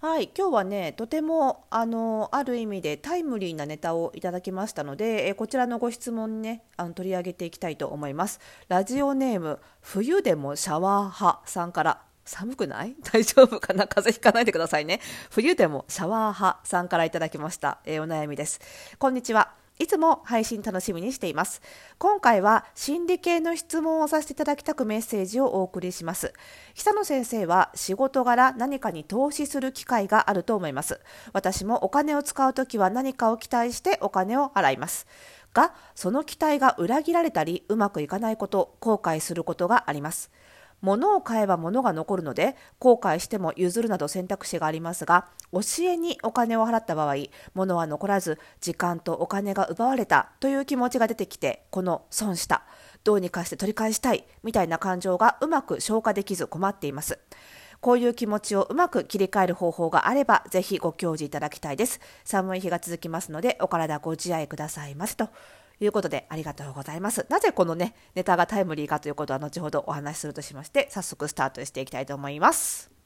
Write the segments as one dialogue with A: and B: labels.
A: はい今日はねとてもあのある意味でタイムリーなネタをいただきましたのでえこちらのご質問ねあの取り上げていきたいと思います。ラジオネーム冬でもシャワー派さんから寒くない？大丈夫かな？風邪ひかないでくださいね。冬でもシャワー派さんからいただきました、えー、お悩みです。こんにちは。いつも配信楽しみにしています。今回は心理系の質問をさせていただきたくメッセージをお送りします。久野先生は仕事柄何かに投資する機会があると思います。私もお金を使うときは何かを期待してお金を払います。が、その期待が裏切られたりうまくいかないこと、後悔することがあります。物を買えば物が残るので後悔しても譲るなど選択肢がありますが教えにお金を払った場合物は残らず時間とお金が奪われたという気持ちが出てきてこの損したどうにかして取り返したいみたいな感情がうまく消化できず困っています。こういう気持ちをうまく切り替える方法があればぜひご教示いただきたいです。寒い日が続きますのでお体ご自愛くださいませと。いうことでありがとうございます。なぜこのね、ネタがタイムリーかということは後ほどお話しするとしまして、早速スタートしていきたいと思います。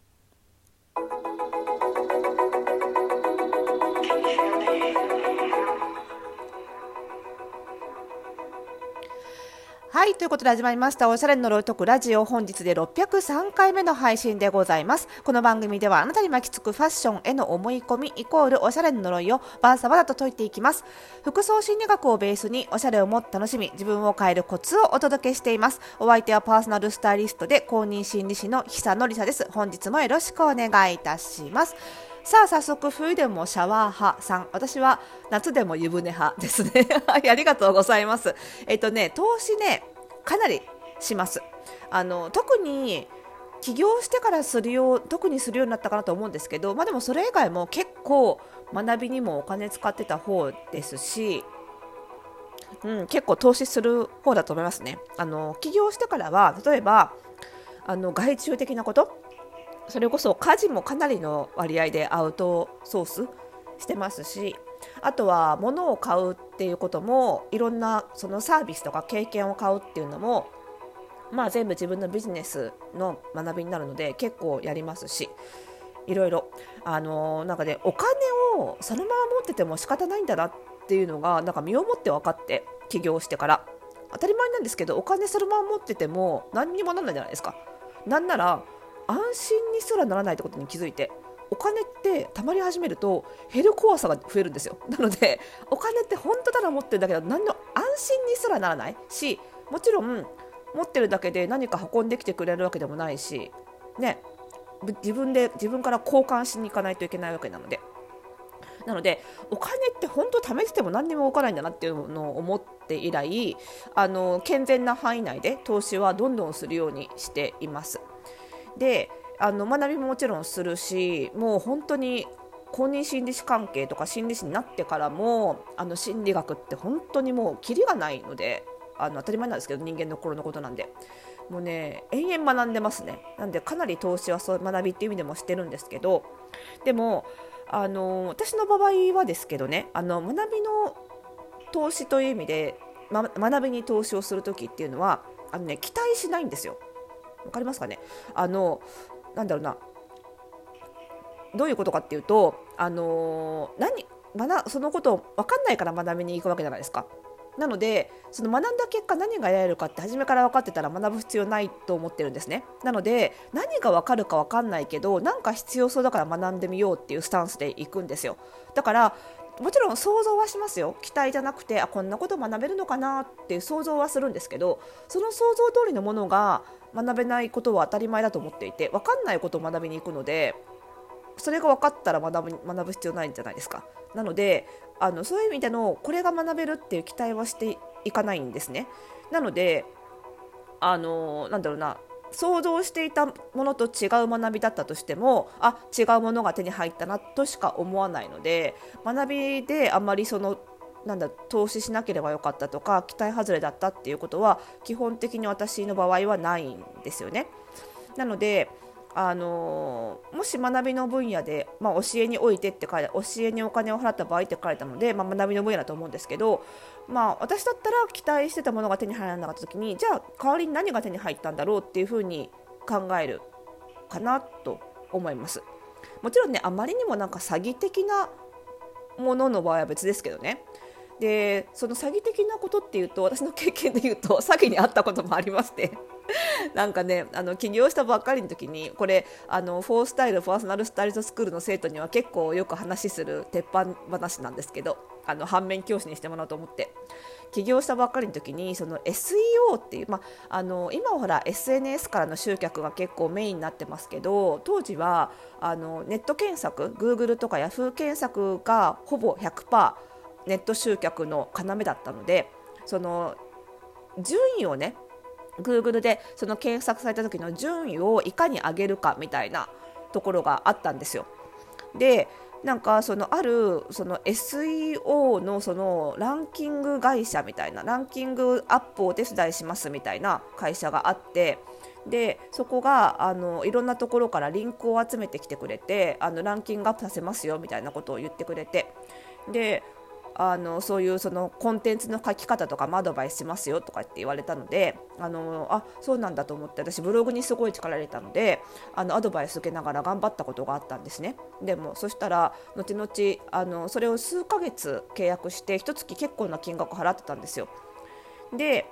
A: はい、ということで始まりました。おしゃれの呪い解くラジオ。本日で603回目の配信でございます。この番組ではあなたに巻きつくファッションへの思い込みイコールおしゃれの呪いをバーサバラと解いていきます。服装心理学をベースにおしゃれをもっと楽しみ、自分を変えるコツをお届けしています。お相手はパーソナルスタイリストで公認心理師の久野里沙です。本日もよろしくお願いいたします。さあ早速冬でもシャワー派さん。私は夏でも湯船派ですね。ありがとうございます。えっとね投資ねかなりします。あの特に起業してからするよう特にするようになったかなと思うんですけど、まあ、でもそれ以外も結構学びにもお金使ってた方ですし、うん、結構投資する方だと思いますね。あの起業してからは例えばあの外注的なことそれこそ家事もかなりの割合でアウトソースしてますしあとは物を買うっていうこともいろんなそのサービスとか経験を買うっていうのもまあ全部自分のビジネスの学びになるので結構やりますしいろいろ。あのー、なんかねお金をそのまま持ってても仕方ないんだなっていうのがなんか身をもって分かって起業してから。当たり前なんですけどお金そのまま持ってても何にもならないじゃないですか。なんなら安心にすらならないってことに気づいてお金ってたまり始めると減る怖さが増えるんですよ。なのでお金って本当なら持ってるんだけど何の安心にすらならない。しもちろん持ってるだけで何か運んできてくれるわけでもないしね自分で自分から交換しに行かないといけないわけなので。なのでお金って本当貯めてても何にも動かないんだなっていうのを思って以来あの健全な範囲内で投資はどんどんするようにしています。であの学びももちろんするしもう本当に公認心理師関係とか心理師になってからもあの心理学って本当にもうキリがないのであの当たり前なんですけど人間の心のことなんでもうね延々学んでますねなんでかなり投資はそう学びっていう意味でもしてるんですけどでもあの私の場合はですけどねあの学びの投資という意味で、ま、学びに投資をする時っていうのはあの、ね、期待しないんですよ。わかりますかね？あのなんだろうな。どういうことかっていうと、あの、何学そのことを分かんないから学びに行くわけじゃないですか。なのでその学んだ結果何が得られるかって初めから分かってたら学ぶ必要ないと思ってるんですね。なので何が分かるか分かんないけど何か必要そうだから学んでみようっていうスタンスで行くんですよ。だからもちろん想像はしますよ。期待じゃなくてあこんなこと学べるのかなっていう想像はするんですけどその想像通りのものが学べないことは当たり前だと思っていて分かんないことを学びに行くのでそれが分かったら学ぶ学ぶ必要ないんじゃないですか。なのであのそういう意味でのこれが学べるっていう期待はしていかないんですね。なのであのなんだろうな想像していたものと違う学びだったとしてもあ違うものが手に入ったなとしか思わないので学びであまりそのなんだ投資しなければよかったとか期待外れだったっていうことは基本的に私の場合はないんですよね。なのであのもし学びの分野で、まあ、教えにおいてって書いて教えにお金を払った場合って書いたので、まあ、学びの分野だと思うんですけど、まあ、私だったら期待してたものが手に入らなかった時にじゃあ代わりに何が手に入ったんだろうっていうふうに考えるかなと思います。もちろんねあまりにもなんか詐欺的なものの場合は別ですけどねでその詐欺的なことっていうと私の経験で言うと 詐欺に遭ったこともありまして。なんかねあの起業したばっかりの時にこれあのフォースタイルパーソナルスタイリストスクールの生徒には結構よく話する鉄板話なんですけどあの反面教師にしてもらおうと思って。起業したばっかりの時にその SEO っていう、まあ、あの今はほら SNS からの集客が結構メインになってますけど当時はあのネット検索 Google とか Yahoo 検索がほぼ100%ネット集客の要だったのでその順位をね Google でその検索された時の順位をいかに上げるかみたいなところがあったんですよ。でなんかそのあるその SEO のそのランキング会社みたいなランキングアップをお手伝いしますみたいな会社があってでそこがあのいろんなところからリンクを集めてきてくれてあのランキングアップさせますよみたいなことを言ってくれてであのそういうそのコンテンツの書き方とかもアドバイスしますよとかって言われたのであのあそうなんだと思って私ブログにすごい力入れたのであのアドバイス受けながら頑張ったことがあったんですねでもそしたら後々あのそれを数ヶ月契約して一月結構な金額払ってたんですよで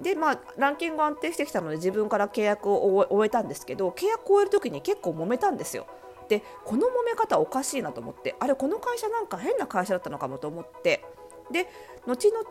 A: でまあ、ランキング安定してきたので自分から契約を終えたんですけど契約を終える時に結構揉めたんですよ。でこの揉め方おかしいなと思ってあれこの会社なんか変な会社だったのかもと思ってで後々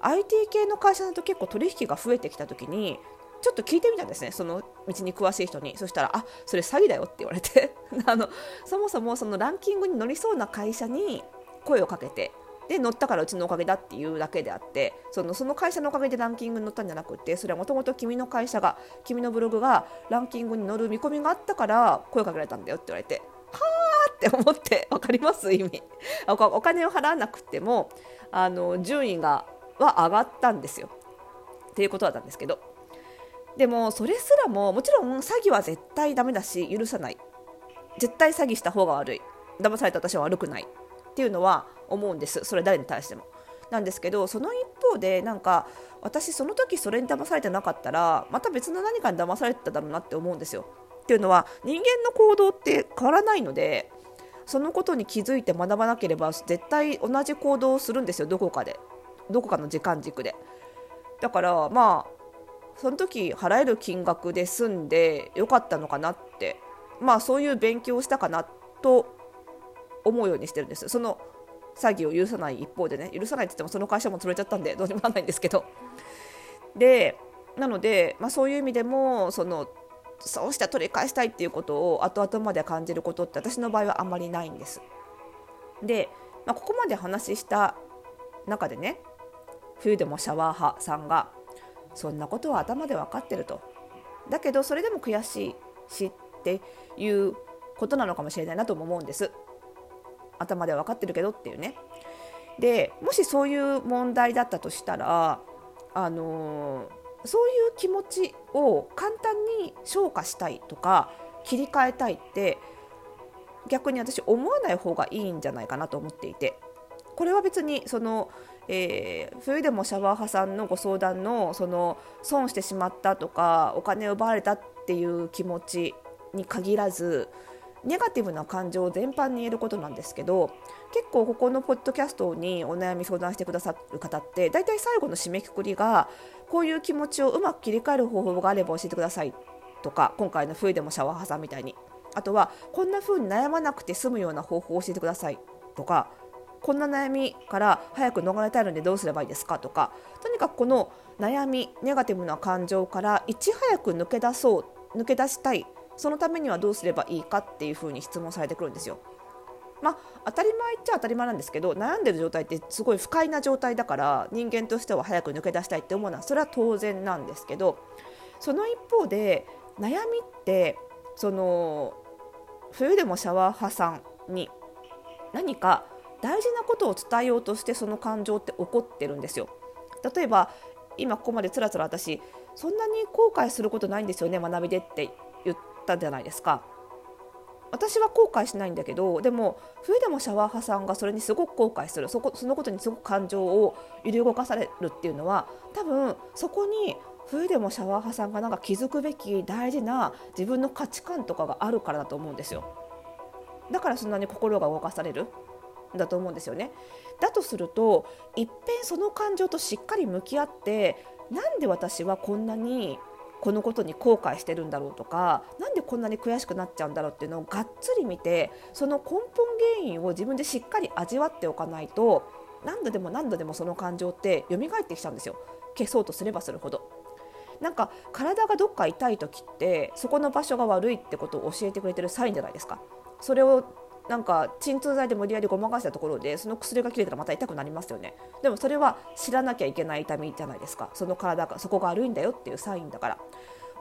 A: IT 系の会社だと結構取引が増えてきた時にちょっと聞いてみたんですねその道に詳しい人に。そしたらあそれ詐欺だよって言われて。あのそもそもそのランキングに乗りそうな会社に声をかけてで乗ったからうちのおかげだっていうだけであってそのその会社のおかげでランキングに乗ったんじゃなくてそれはもともと君の会社が君のブログがランキングに乗る見込みがあったから声かけられたんだよって言われてはあって思って 分かります？意味。お金を払わなくてもあの順位がは上がったんですよ。っていうことだったんですけど。でもそれすらももちろん詐欺は絶対ダメだし許さない。絶対詐欺した方が悪い。騙された私は悪くない。っていうのは思うんですそれ誰に対しても。なんですけどその一方でなんか私その時それに騙されてなかったらまた別の何かに騙されてただろうなって思うんですよ。っていうのは人間の行動って変わらないのでそのことに気づいて学ばなければ絶対同じ行動をするんですよどこかでどこかの時間軸で。だからまあその時払える金額で済んでよかったのかなってまあそういう勉強をしたかなと思うようにしてるんですその詐欺を許さない一方でね許さないって言ってもその会社も潰れちゃったんでどうにもならないんですけどでなので、まあ、そういう意味でもそのそうした取り返したいっていうことを後々まで感じることって私の場合はあんまりないんです。で、まあ、ここまで話した中でね冬でもシャワー派さんがそんなことは頭で分かってるとだけどそれでも悔しいしっていうことなのかもしれないなとも思うんです。頭では分かってるけどっていうね。でもしそういう問題だったとしたらあのー、そういう気持ちを簡単に消化したいとか切り替えたいって逆に私思わない方がいいんじゃないかなと思っていて。これは別にその、えー、冬でもシャワー派さんのご相談のその損してしまったとかお金を奪われたっていう気持ちに限らずネガティブな感情全般に言えることなんですけど結構ここのポッドキャストにお悩み相談してくださる方って大体最後の締めくくりがこういう気持ちをうまく切り替える方法があれば教えてくださいとか今回の冬でもシャワー挟みたいに。あとはこんな風に悩まなくて済むような方法を教えてくださいとかこんな悩みから早く逃れたいのでどうすればいいですかとかとにかくこの悩みネガティブな感情からいち早く抜け出そう抜け出したいそのためにはどうすればいいかっていうふうに質問されてくるんですよ。まあ、当たり前っちゃ当たり前なんですけど悩んでる状態ってすごい不快な状態だから人間としては早く抜け出したいって思うのはそれは当然なんですけどその一方で悩みってその冬でもシャワー派さんに何か大事なことを伝えようとしてその感情って起こってるんですよ。例えば今ここまでつらつら私そんなに後悔することないんですよね学びでってたじゃないですか。私は後悔しないんだけどでも冬でもシャワー派さんがそれにすごく後悔するそこそのことにすごく感情を揺り動かされるっていうのは多分そこに冬でもシャワー派さんがなんか気づくべき大事な自分の価値観とかがあるからだと思うんですよ。だからそんなに心が動かされる？だと思うんですよね。だとするといっぺんその感情としっかり向き合ってなんで私はこんなにこのことに後悔してるんだろうとかなんでこんなに悔しくなっちゃうんだろうっていうのをがっつり見てその根本原因を自分でしっかり味わっておかないと何度でも何度でもその感情って蘇ってきちゃうんですよ消そうとすればするほど。なんか体がどっか痛い時ってそこの場所が悪いってことを教えてくれてるサインじゃないですか。それをなんか鎮痛剤で無理やりごまかしたところでその薬が切れたらまた痛くなりますよね。でもそれは知らなきゃいけない痛みじゃないですか。その体がそこが悪いんだよっていうサインだから。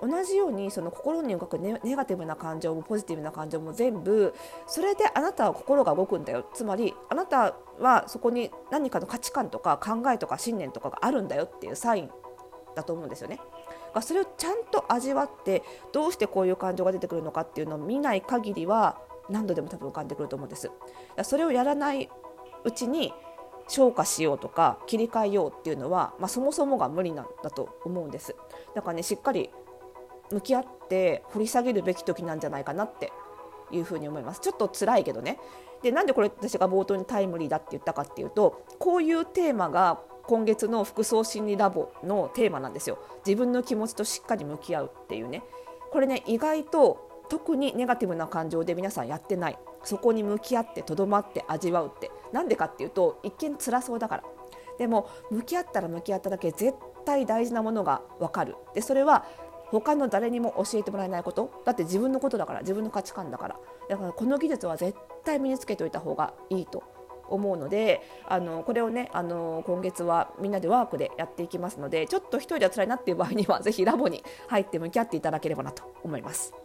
A: 同じようにその心に動くネガティブな感情もポジティブな感情も全部それであなたは心が動くんだよ。つまりあなたはそこに何かの価値観とか考えとか信念とかがあるんだよっていうサインだと思うんですよね。それをちゃんと味わってどうしてこういう感情が出てくるのかっていうのを見ない限りは何度でも多分浮かんでくると思うんです。それをやらないうちに消化しようとか切り替えようっていうのは、まあ、そもそもが無理なんだと思うんです。だからねしっかり向き合って掘り下げるべき時なんじゃないかなっていうふうに思います。ちょっと辛いけどね。でなんでこれ私が冒頭にタイムリーだって言ったかっていうとこういうテーマが今月の服装心理ラボのテーマなんですよ。自分の気持ちとしっかり向き合うっていうね。これね意外と特にネガティブな感情で皆さんやってない。そこに向き合ってとどまって味わうって。なんでかっていうと一見辛そうだから。でも向き合ったら向き合っただけ絶対大事なものが分かる。でそれは他の誰にも教えてもらえないこと。だって自分のことだから自分の価値観だから。だからこの技術は絶対身につけておいた方がいいと。思うのであのこれをねあの今月はみんなでワークでやっていきますのでちょっと一人では辛いなっていう場合にはぜひラボに入って向き合っていただければなと思います。